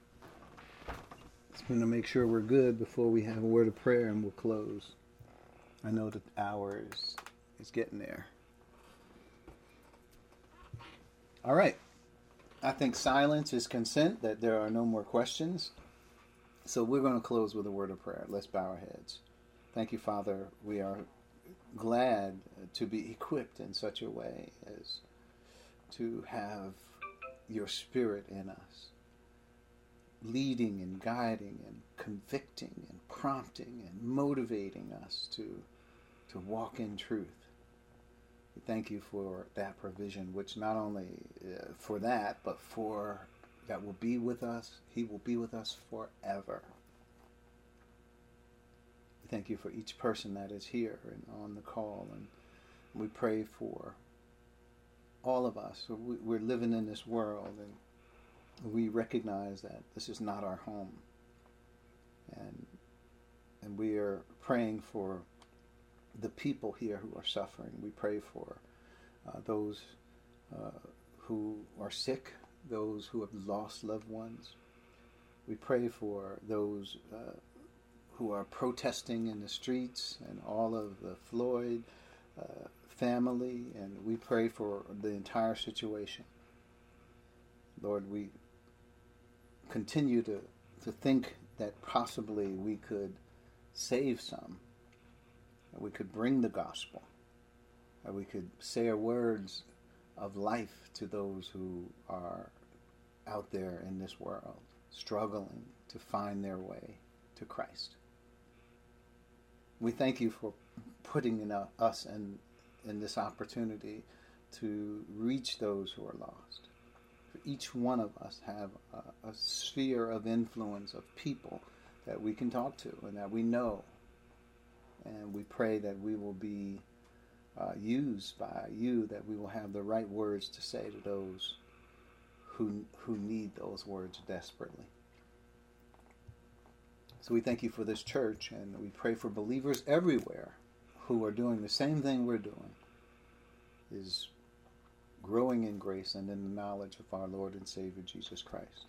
just going to make sure we're good before we have a word of prayer and we'll close. I know the hour is is getting there. All right. I think silence is consent that there are no more questions. So we're going to close with a word of prayer. Let's bow our heads. Thank you, Father. We are glad to be equipped in such a way as to have your spirit in us, leading and guiding and convicting and prompting and motivating us to, to walk in truth. We thank you for that provision, which not only uh, for that, but for that will be with us. He will be with us forever. We Thank you for each person that is here and on the call. And we pray for all of us. We're living in this world and we recognize that this is not our home. And, and we are praying for the people here who are suffering. We pray for uh, those uh, who are sick those who have lost loved ones. We pray for those uh, who are protesting in the streets and all of the Floyd uh, family, and we pray for the entire situation. Lord, we continue to, to think that possibly we could save some, we could bring the gospel, we could say our words of life to those who are out there in this world struggling to find their way to Christ. We thank you for putting in uh, us in, in this opportunity to reach those who are lost. For each one of us have a, a sphere of influence of people that we can talk to and that we know And we pray that we will be uh, used by you, that we will have the right words to say to those who, who need those words desperately. So we thank you for this church, and we pray for believers everywhere who are doing the same thing we're doing, is growing in grace and in the knowledge of our Lord and Savior Jesus Christ.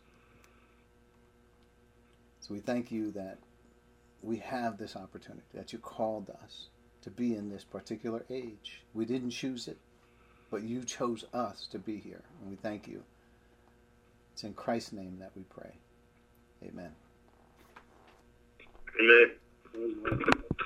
So we thank you that we have this opportunity, that you called us to be in this particular age. We didn't choose it, but you chose us to be here, and we thank you. It's in Christ's name that we pray. Amen. Amen.